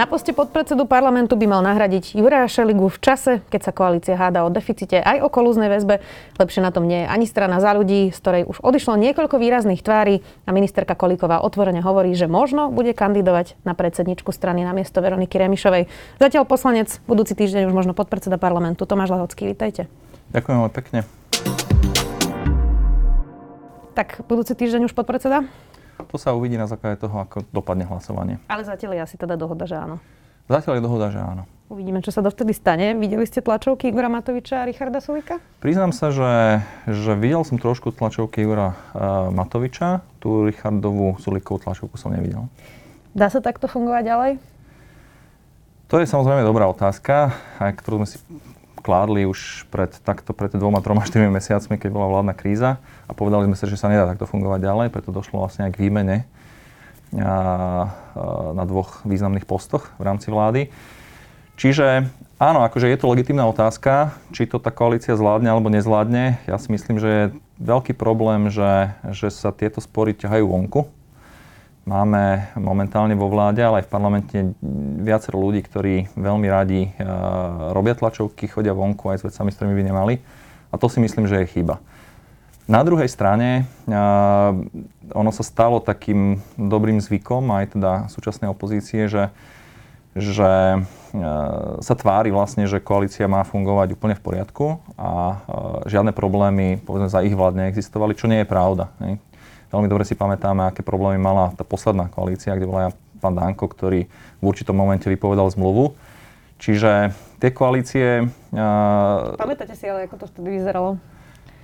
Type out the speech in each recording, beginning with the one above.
Na poste podpredsedu parlamentu by mal nahradiť Juraja Šeligu v čase, keď sa koalícia háda o deficite aj o kolúznej väzbe. Lepšie na tom nie je ani strana za ľudí, z ktorej už odišlo niekoľko výrazných tvári a ministerka Kolíková otvorene hovorí, že možno bude kandidovať na predsedničku strany na miesto Veroniky Remišovej. Zatiaľ poslanec, budúci týždeň už možno podpredseda parlamentu. Tomáš Lahocký, vítajte. Ďakujem veľmi pekne. Tak budúci týždeň už podpredseda? To sa uvidí na základe toho, ako dopadne hlasovanie. Ale zatiaľ je asi teda dohoda, že áno. Zatiaľ je dohoda, že áno. Uvidíme, čo sa dovtedy stane. Videli ste tlačovky Igora Matoviča a Richarda Sulika? Priznám sa, že, že videl som trošku tlačovky Igora uh, Matoviča. Tú Richardovú Sulikovú tlačovku som nevidel. Dá sa takto fungovať ďalej? To je samozrejme dobrá otázka, aj ktorú sme si kládli už pred, takto pred dvoma, troma, štyrmi mesiacmi, keď bola vládna kríza a povedali sme si, že sa nedá takto fungovať ďalej, preto došlo vlastne aj k výmene na dvoch významných postoch v rámci vlády. Čiže áno, akože je to legitimná otázka, či to tá koalícia zvládne alebo nezvládne. Ja si myslím, že je veľký problém, že, že sa tieto spory ťahajú vonku Máme momentálne vo vláde, ale aj v parlamente viacero ľudí, ktorí veľmi radi uh, robia tlačovky, chodia vonku aj s vecami, s ktorými by nemali. A to si myslím, že je chyba. Na druhej strane, uh, ono sa stalo takým dobrým zvykom aj teda súčasnej opozície, že, že uh, sa tvári vlastne, že koalícia má fungovať úplne v poriadku a žiadne problémy povedzme za ich vlád neexistovali, čo nie je pravda. Veľmi dobre si pamätáme, aké problémy mala tá posledná koalícia, kde bola pán Danko, ktorý v určitom momente vypovedal zmluvu. Čiže tie koalície... Uh, Pamätáte si ale, ako to vtedy vyzeralo?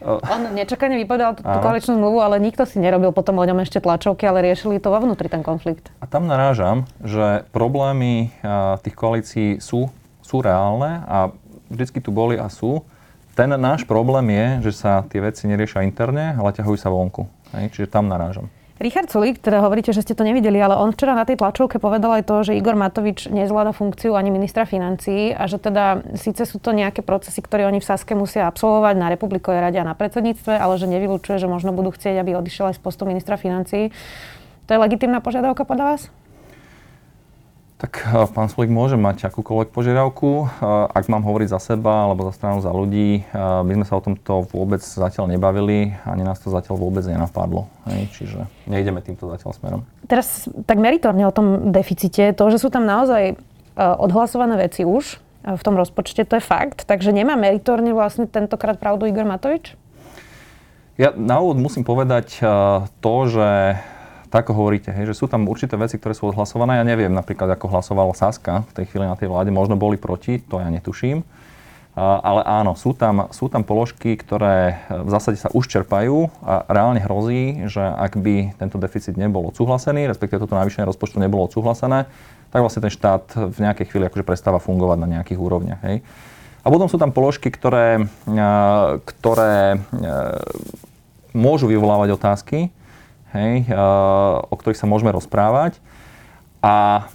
Uh, On nečakane vypovedal tú, tú koaličnú zmluvu, ale nikto si nerobil potom o ňom ešte tlačovky, ale riešili to vo vnútri ten konflikt. A tam narážam, že problémy uh, tých koalícií sú, sú reálne a vždycky tu boli a sú. Ten náš problém je, že sa tie veci neriešia interne, ale ťahujú sa vonku. Hej, čiže tam narážam. Richard Sulík, teda hovoríte, že ste to nevideli, ale on včera na tej tlačovke povedal aj to, že Igor Matovič nezvláda funkciu ani ministra financií a že teda síce sú to nejaké procesy, ktoré oni v Saske musia absolvovať na republikovej rade a na predsedníctve, ale že nevylučuje, že možno budú chcieť, aby odišiel aj z postu ministra financií. To je legitimná požiadavka podľa vás? Tak eh, pán Sulík môže mať akúkoľvek požiadavku. Eh, ak mám hovoriť za seba alebo za stranu za ľudí, eh, my sme sa o tomto vôbec zatiaľ nebavili, ani nás to zatiaľ vôbec nenapadlo. Hej, čiže nejdeme týmto zatiaľ smerom. Teraz tak meritorne o tom deficite, to, že sú tam naozaj odhlasované veci už v tom rozpočte, to je fakt. Takže nemá meritorne vlastne tentokrát pravdu Igor Matovič? Ja na úvod musím povedať to, že tak hovoríte, hej, že sú tam určité veci, ktoré sú odhlasované. Ja neviem napríklad, ako hlasovala Saska v tej chvíli na tej vláde. Možno boli proti, to ja netuším. Ale áno, sú tam, sú tam položky, ktoré v zásade sa už čerpajú a reálne hrozí, že ak by tento deficit nebol odsúhlasený, respektíve toto navýšenie rozpočtu nebolo odsúhlasené, tak vlastne ten štát v nejakej chvíli akože prestáva fungovať na nejakých úrovniach. Hej. A potom sú tam položky, ktoré, ktoré môžu vyvolávať otázky, hej, o ktorých sa môžeme rozprávať. A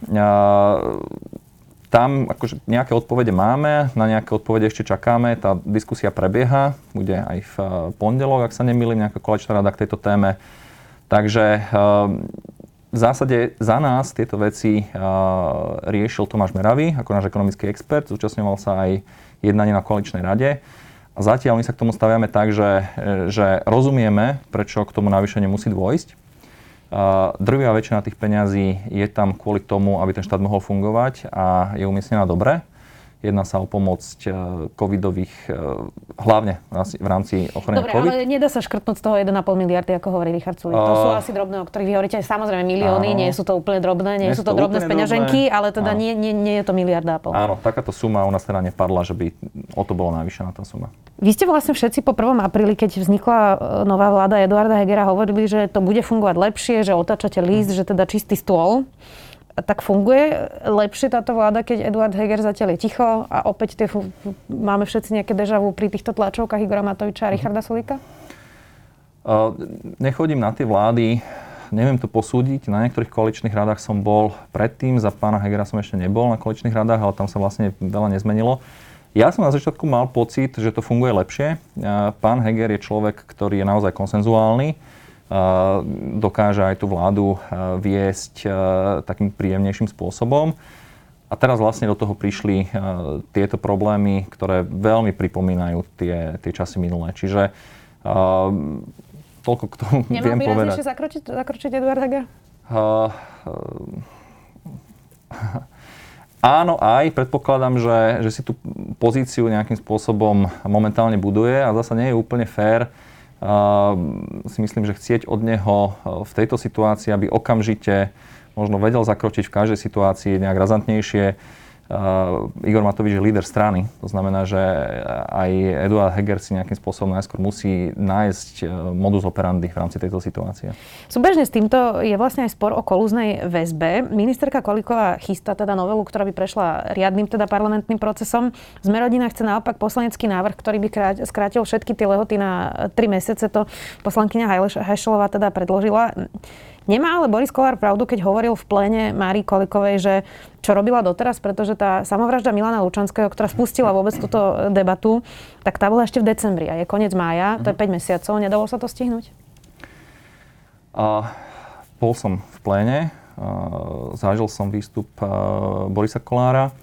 tam akože nejaké odpovede máme, na nejaké odpovede ešte čakáme, tá diskusia prebieha, bude aj v pondelok, ak sa nemýlim, nejaká kolečná rada k tejto téme. Takže v zásade za nás tieto veci riešil Tomáš Meravý ako náš ekonomický expert, zúčastňoval sa aj jednanie na koaličnej rade. A zatiaľ my sa k tomu staviame tak, že, že rozumieme, prečo k tomu navýšeniu musí dôjsť. Drvia väčšina tých peňazí je tam kvôli tomu, aby ten štát mohol fungovať a je umiestnená dobre. Jedná sa o pomoc e, covidových, e, hlavne v rámci ochrany Dobre, COVID. ale nedá sa škrtnúť z toho 1,5 miliardy, ako hovorí Richard Sulik. To sú asi drobné, o ktorých vy hovoríte. Samozrejme milióny, áno. nie sú to úplne drobné, nie, nie sú to, to drobné peňaženky, ale teda nie, nie, nie je to miliarda a pol. Áno, takáto suma u nás teda nepadla, že by o to bola navýšená tá suma. Vy ste vlastne všetci po 1. apríli, keď vznikla e, nová vláda Eduarda Hegera, hovorili, že to bude fungovať lepšie, že otáčate líst, že teda čistý stôl tak funguje lepšie táto vláda, keď Eduard Heger zatiaľ je ticho a opäť tie, máme všetci nejaké dežavu pri týchto tlačovkách Igora Matoviča a mhm. Richarda Sulika? Uh, nechodím na tie vlády neviem to posúdiť. Na niektorých koaličných radách som bol predtým, za pána Hegera som ešte nebol na koaličných radách, ale tam sa vlastne veľa nezmenilo. Ja som na začiatku mal pocit, že to funguje lepšie. Pán Heger je človek, ktorý je naozaj konsenzuálny, dokáže aj tú vládu viesť takým príjemnejším spôsobom. A teraz vlastne do toho prišli tieto problémy, ktoré veľmi pripomínajú tie, tie časy minulé. Čiže toľko k tomu Nemal viem povedať. Nemal zakročiť, zakročiť Eduard Heger? Uh, uh, áno, aj. Predpokladám, že, že si tú pozíciu nejakým spôsobom momentálne buduje a zase nie je úplne fér si myslím, že chcieť od neho v tejto situácii, aby okamžite možno vedel zakročiť v každej situácii nejak razantnejšie. Uh, Igor Matovič je líder strany. To znamená, že aj Eduard Heger si nejakým spôsobom najskôr musí nájsť uh, modus operandi v rámci tejto situácie. Súbežne s týmto je vlastne aj spor o kolúznej väzbe. Ministerka Kolíková chystá teda novelu, ktorá by prešla riadnym teda parlamentným procesom. Zmerodina chce naopak poslanecký návrh, ktorý by skrátil všetky tie lehoty na 3 mesiace. To poslankyňa Hajšelová teda predložila. Nemá ale Boris Kolár pravdu, keď hovoril v pléne Márii Kolikovej, že čo robila doteraz, pretože tá samovražda Milana Lučanského, ktorá spustila vôbec túto debatu, tak tá bola ešte v decembri a je koniec mája, to je 5 mhm. mesiacov. Nedalo sa to stihnúť? A, bol som v pléne, a, zažil som výstup a, Borisa Kolára,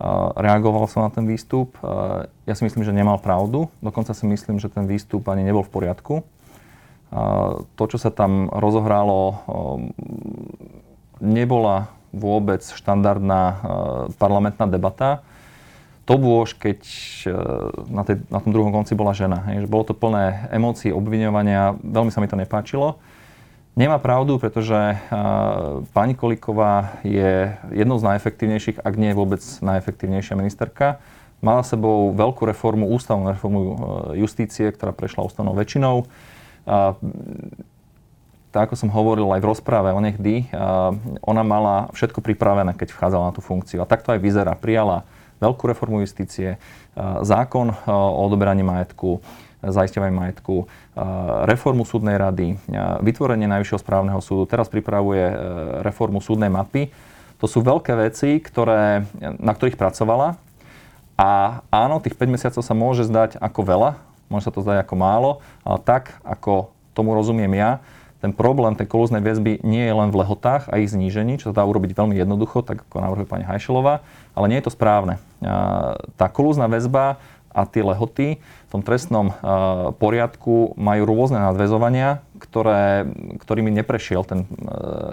a, reagoval som na ten výstup. A, ja si myslím, že nemal pravdu, dokonca si myslím, že ten výstup ani nebol v poriadku to, čo sa tam rozohralo, nebola vôbec štandardná parlamentná debata. To bôž, keď na, tej, na tom druhom konci bola žena. Bolo to plné emócií, obviňovania, veľmi sa mi to nepáčilo. Nemá pravdu, pretože pani Kolíková je jednou z najefektívnejších, ak nie je vôbec najefektívnejšia ministerka. Mala sebou veľkú reformu, ústavnú reformu justície, ktorá prešla ústavnou väčšinou tak ako som hovoril aj v rozpráve o nechdy, ona mala všetko pripravené, keď vchádzala na tú funkciu. A takto aj vyzerá. Prijala veľkú reformu justície, zákon o odoberaní majetku, zaisťovaní majetku, reformu súdnej rady, vytvorenie Najvyššieho správneho súdu, teraz pripravuje e, reformu súdnej mapy. To sú veľké veci, ktoré, na ktorých pracovala. A áno, tých 5 mesiacov sa môže zdať ako veľa, môže sa to zdať ako málo, ale tak, ako tomu rozumiem ja, ten problém tej kolúznej väzby nie je len v lehotách a ich znížení, čo sa dá urobiť veľmi jednoducho, tak ako navrhuje pani Hajšelová, ale nie je to správne. Tá kolúzna väzba a tie lehoty v tom trestnom poriadku majú rôzne nadväzovania, ktoré, ktorými neprešiel ten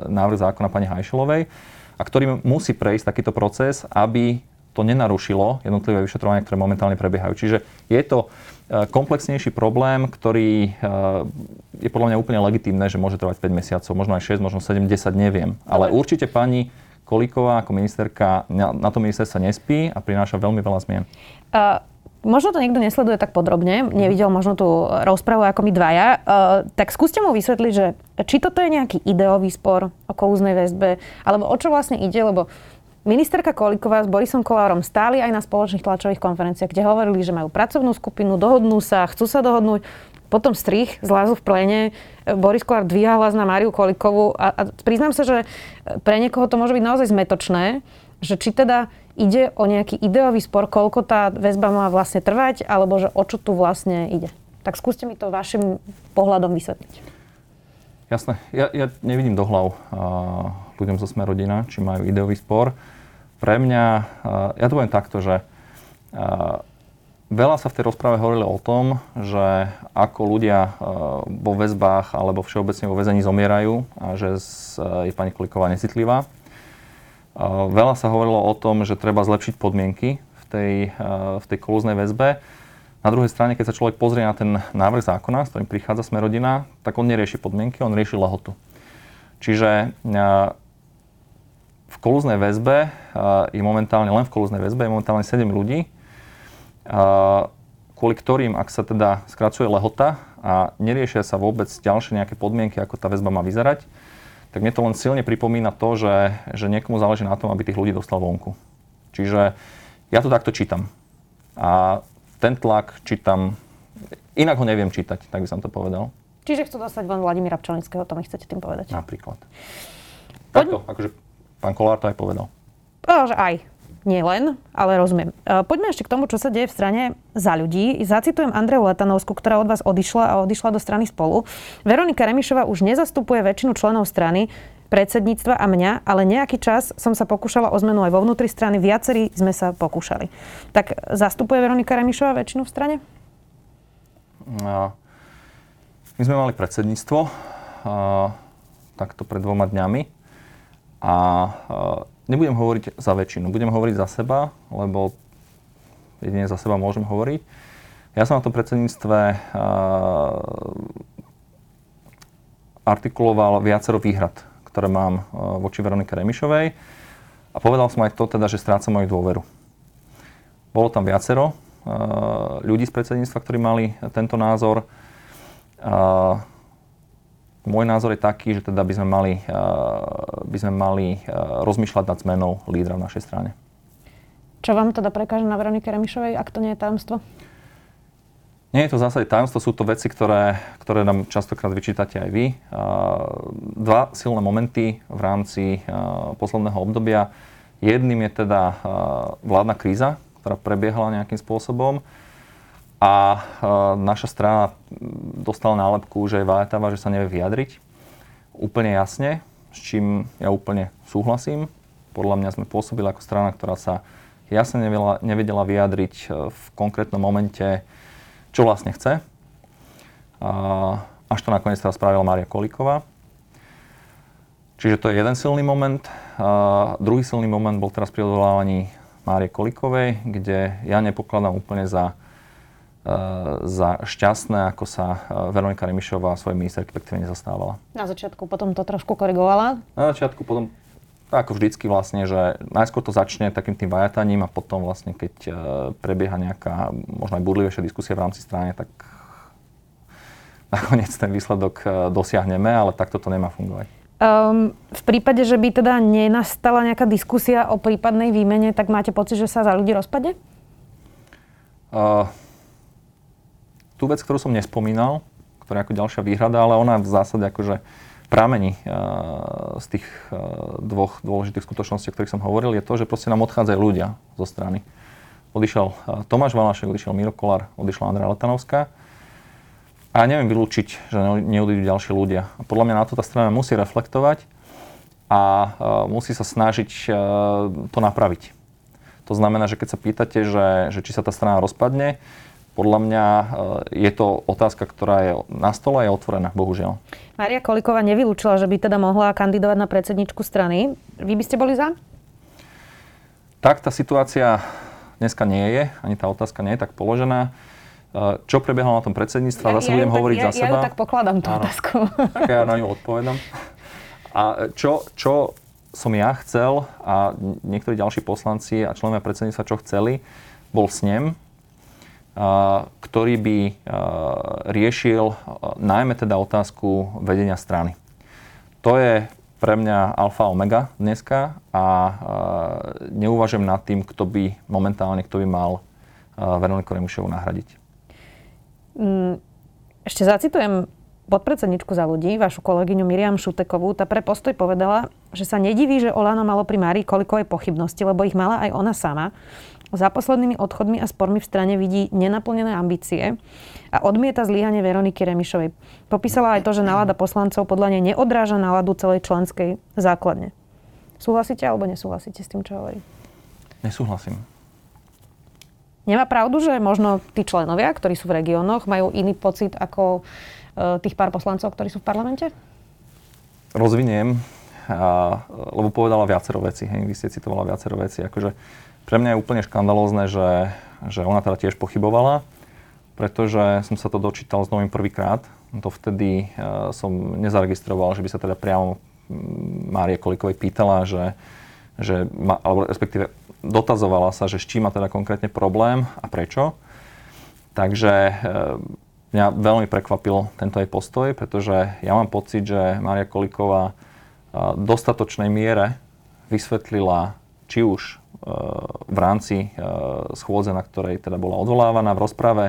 návrh zákona pani Hajšelovej a ktorým musí prejsť takýto proces, aby to nenarušilo jednotlivé vyšetrovania, ktoré momentálne prebiehajú. Čiže je to e, komplexnejší problém, ktorý e, je podľa mňa úplne legitímne, že môže trvať 5 mesiacov, možno aj 6, možno 7, 10, neviem. Ale určite pani Kolíková ako ministerka na, to ministerstva nespí a prináša veľmi veľa zmien. Uh, možno to niekto nesleduje tak podrobne, nevidel možno tú rozpravu ako my dvaja, uh, tak skúste mu vysvetliť, že či toto je nejaký ideový spor o kolúznej väzbe, alebo o čo vlastne ide, lebo Ministerka Kolíková s Borisom Kolárom stáli aj na spoločných tlačových konferenciách, kde hovorili, že majú pracovnú skupinu, dohodnú sa, chcú sa dohodnúť. Potom strich zlázu v plene, Boris Kolár dvíha hlas na Máriu Kolíkovú a, a priznám sa, že pre niekoho to môže byť naozaj zmetočné, že či teda ide o nejaký ideový spor, koľko tá väzba má vlastne trvať, alebo že o čo tu vlastne ide. Tak skúste mi to vašim pohľadom vysvetliť. Jasné. Ja, ja nevidím do hlav ľuďom zo Sme rodina, či majú ideový spor. Pre mňa, ja to poviem takto, že veľa sa v tej rozprave hovorilo o tom, že ako ľudia vo väzbách alebo všeobecne vo väzení zomierajú a že je pani Koliková necitlivá. Veľa sa hovorilo o tom, že treba zlepšiť podmienky v tej, v tej kolúznej väzbe. Na druhej strane, keď sa človek pozrie na ten návrh zákona, s ktorým prichádza Smerodina, tak on nerieši podmienky, on rieši lehotu. Čiže v kolúznej väzbe je momentálne, len v kolúznej väzbe je momentálne 7 ľudí, kvôli ktorým, ak sa teda skracuje lehota a neriešia sa vôbec ďalšie nejaké podmienky, ako tá väzba má vyzerať, tak mne to len silne pripomína to, že, že niekomu záleží na tom, aby tých ľudí dostal vonku. Čiže ja to takto čítam. A ten tlak čítam, inak ho neviem čítať, tak by som to povedal. Čiže chcú dostať von Vladimíra Pčolinského, to mi chcete tým povedať? Napríklad. Takto, akože pán Kolár to aj povedal. O, že aj. Nie len, ale rozumiem. E, Poďme ešte k tomu, čo sa deje v strane za ľudí. Zacitujem Andreju Letanovsku, ktorá od vás odišla a odišla do strany spolu. Veronika Remišová už nezastupuje väčšinu členov strany, predsedníctva a mňa, ale nejaký čas som sa pokúšala o zmenu aj vo vnútri strany. Viacerí sme sa pokúšali. Tak zastupuje Veronika Remišová väčšinu v strane? A My sme mali predsedníctvo a, takto pred dvoma dňami a, a nebudem hovoriť za väčšinu, budem hovoriť za seba, lebo jedine za seba môžem hovoriť. Ja som na tom predsedníctve a, artikuloval viacero výhrad, ktoré mám a, voči Veronike Remišovej a povedal som aj to teda, že strácam moju dôveru. Bolo tam viacero a, ľudí z predsedníctva, ktorí mali tento názor. A, môj názor je taký, že teda by sme mali, a, by sme mali a, rozmýšľať nad zmenou lídra v našej strane. Čo vám teda prekáže na Veronike Remišovej, ak to nie je tajomstvo? Nie je to v zásade tajomstvo, sú to veci, ktoré, ktoré nám častokrát vyčítate aj vy. Dva silné momenty v rámci posledného obdobia. Jedným je teda vládna kríza, ktorá prebiehala nejakým spôsobom a naša strana dostala nálepku, že je vájatava, že sa nevie vyjadriť. Úplne jasne, s čím ja úplne súhlasím. Podľa mňa sme pôsobili ako strana, ktorá sa jasne nevedela, nevedela vyjadriť v konkrétnom momente, čo vlastne chce. Až to nakoniec teraz spravila Mária Kolíková. Čiže to je jeden silný moment. Druhý silný moment bol teraz pri odvolávaní Márie Kolíkovej, kde ja nepokladám úplne za, za šťastné, ako sa Veronika Remišová svojej ministerky pekne nezastávala. Na začiatku potom to trošku korigovala. Na začiatku potom ako vždycky vlastne, že najskôr to začne takým tým vajataním a potom vlastne, keď e, prebieha nejaká možno aj budlivejšia diskusia v rámci strany, tak nakoniec ten výsledok dosiahneme, ale takto to nemá fungovať. Um, v prípade, že by teda nenastala nejaká diskusia o prípadnej výmene, tak máte pocit, že sa za ľudí rozpade? Uh, tú vec, ktorú som nespomínal, ktorá je ako ďalšia výhrada, ale ona v zásade akože pramení z tých dvoch dôležitých skutočností, o ktorých som hovoril, je to, že proste nám odchádzajú ľudia zo strany. Odišiel Tomáš Valašek, odišiel Miro Kolár, odišla Andrea Letanovská. A ja neviem vylúčiť, že neodídu ďalší ľudia. A podľa mňa na to tá strana musí reflektovať a musí sa snažiť to napraviť. To znamená, že keď sa pýtate, že, že či sa tá strana rozpadne, podľa mňa je to otázka, ktorá je na stole a je otvorená, bohužiaľ. Maria Kolíková nevylúčila, že by teda mohla kandidovať na predsedničku strany. Vy by ste boli za? Tak tá situácia dneska nie je, ani tá otázka nie je tak položená. Čo prebiehalo na tom predsedníctve, ja, zase ja budem hovoriť tak, za ja, seba. Ja tak pokladám tú Áno. otázku. Tak ja na ňu odpovedám. A čo, čo som ja chcel a niektorí ďalší poslanci a členovia predsedníctva, čo chceli, bol snem, ktorý by riešil najmä teda otázku vedenia strany. To je pre mňa alfa omega dneska a neuvažujem nad tým, kto by momentálne, kto by mal Veroniku Remušovu nahradiť. Mm, ešte zacitujem podpredsedničku za ľudí, vašu kolegyňu Miriam Šutekovú, tá pre postoj povedala, že sa nediví, že Olano malo pri Márii Kolikovej pochybnosti, lebo ich mala aj ona sama. Za poslednými odchodmi a spormi v strane vidí nenaplnené ambície a odmieta zlíhanie Veroniky Remišovej. Popísala aj to, že nálada poslancov podľa nej neodráža náladu celej členskej základne. Súhlasíte alebo nesúhlasíte s tým, čo hovorí? Nesúhlasím. Nemá pravdu, že možno tí členovia, ktorí sú v regiónoch, majú iný pocit ako e, tých pár poslancov, ktorí sú v parlamente? Rozviniem, a, lebo povedala viacero veci. Hej, vy ste citovala viacero veci. Akože pre mňa je úplne škandalózne, že, že ona teda tiež pochybovala, pretože som sa to dočítal s novým prvýkrát. vtedy uh, som nezaregistroval, že by sa teda priamo Márie Kolikovej pýtala, že, že ma, alebo respektíve dotazovala sa, že s čím má teda konkrétne problém a prečo. Takže uh, mňa veľmi prekvapil tento jej postoj, pretože ja mám pocit, že Mária Koliková dostatočnej miere vysvetlila či už v rámci e, schôdze, na ktorej teda bola odvolávaná v rozprave,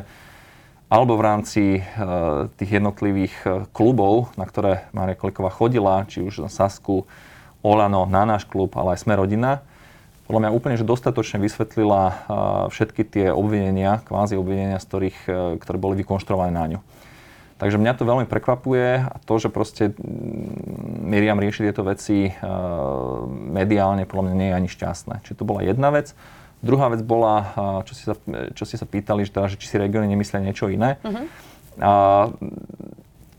alebo v rámci tých jednotlivých klubov, na ktoré Mária Koliková chodila, či už na Sasku, Olano, na náš klub, ale aj Sme rodina, podľa mňa úplne že dostatočne vysvetlila všetky tie obvinenia, kvázi obvinenia, z ktorých, ktoré boli vykonštruované na ňu. Takže mňa to veľmi prekvapuje a to, že proste mm, Miriam rieši tieto veci mediálne, podľa mňa nie je ani šťastné. Čiže to bola jedna vec. Druhá vec bola, čo ste sa, čo ste sa pýtali, že, teda, že či si regióny nemyslia niečo iné. Uh-huh. A,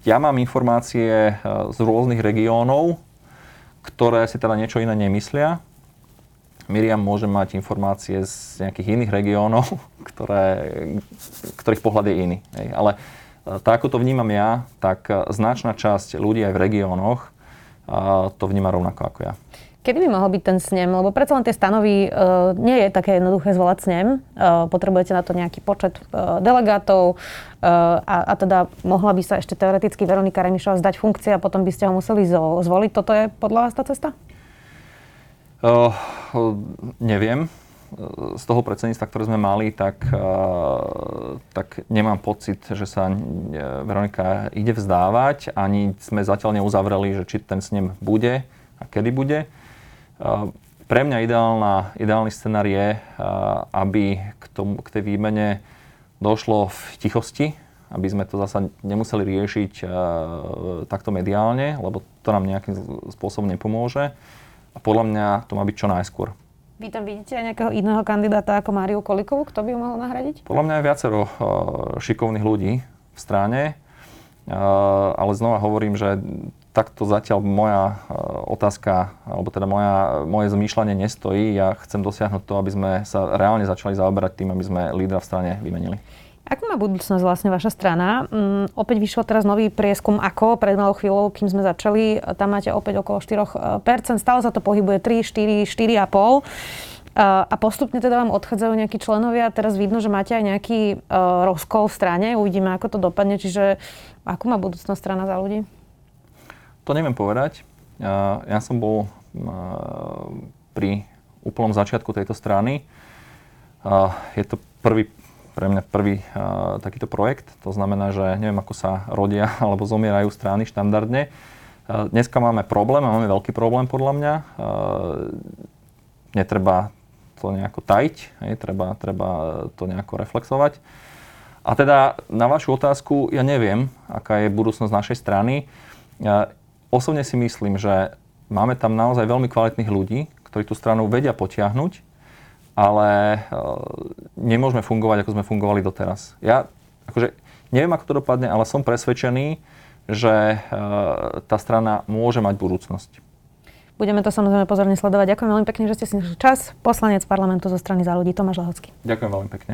ja mám informácie z rôznych regiónov, ktoré si teda niečo iné nemyslia. Miriam môže mať informácie z nejakých iných regiónov, ktoré, ktorých pohľad je iný. Ale tak, ako to vnímam ja, tak e, značná časť ľudí aj v regiónoch e, to vníma rovnako ako ja. Kedy by mohol byť ten snem? Lebo predsa len tie stanovy uh, nie je také jednoduché zvolať snem. Uh, potrebujete na to nejaký počet uh, delegátov uh, a, a teda mohla by sa ešte teoreticky Veronika Remišová zdať funkcia a potom by ste ho museli zvoliť. Toto je podľa vás tá cesta? Uh, neviem. Z toho predsedníctva, ktoré sme mali, tak, uh, tak nemám pocit, že sa Veronika ide vzdávať. Ani sme zatiaľ neuzavreli, že či ten snem bude a kedy bude. Pre mňa ideálna, ideálny scenár je, aby k, tomu, k tej výmene došlo v tichosti, aby sme to zasa nemuseli riešiť takto mediálne, lebo to nám nejakým spôsobom nepomôže. A podľa mňa to má byť čo najskôr. Vy tam vidíte aj nejakého iného kandidáta ako Máriu Kolikovú? Kto by ju mohol nahradiť? Podľa mňa je viacero uh, šikovných ľudí v strane, uh, ale znova hovorím, že takto zatiaľ moja e, otázka, alebo teda moja, moje zmýšľanie nestojí. Ja chcem dosiahnuť to, aby sme sa reálne začali zaoberať tým, aby sme lídra v strane vymenili. Ako má budúcnosť vlastne vaša strana? Um, opäť vyšiel teraz nový prieskum ako pred malou chvíľou, kým sme začali. Tam máte opäť okolo 4%. Stále sa to pohybuje 3, 4, 4,5%. Uh, a postupne teda vám odchádzajú nejakí členovia. Teraz vidno, že máte aj nejaký uh, rozkol v strane. Uvidíme, ako to dopadne. Čiže akú má budúcnosť strana za ľudí? To neviem povedať. Ja som bol pri úplnom začiatku tejto strany. Je to prvý, pre mňa prvý takýto projekt. To znamená, že neviem, ako sa rodia alebo zomierajú strany štandardne. Dneska máme problém, máme veľký problém podľa mňa. Netreba to nejako tajiť, hej, treba, treba to nejako reflexovať. A teda na vašu otázku, ja neviem, aká je budúcnosť našej strany osobne si myslím, že máme tam naozaj veľmi kvalitných ľudí, ktorí tú stranu vedia potiahnuť, ale e, nemôžeme fungovať, ako sme fungovali doteraz. Ja akože neviem, ako to dopadne, ale som presvedčený, že e, tá strana môže mať budúcnosť. Budeme to samozrejme pozorne sledovať. Ďakujem veľmi pekne, že ste si našli čas. Poslanec parlamentu zo strany za ľudí Tomáš Lahocký. Ďakujem veľmi pekne.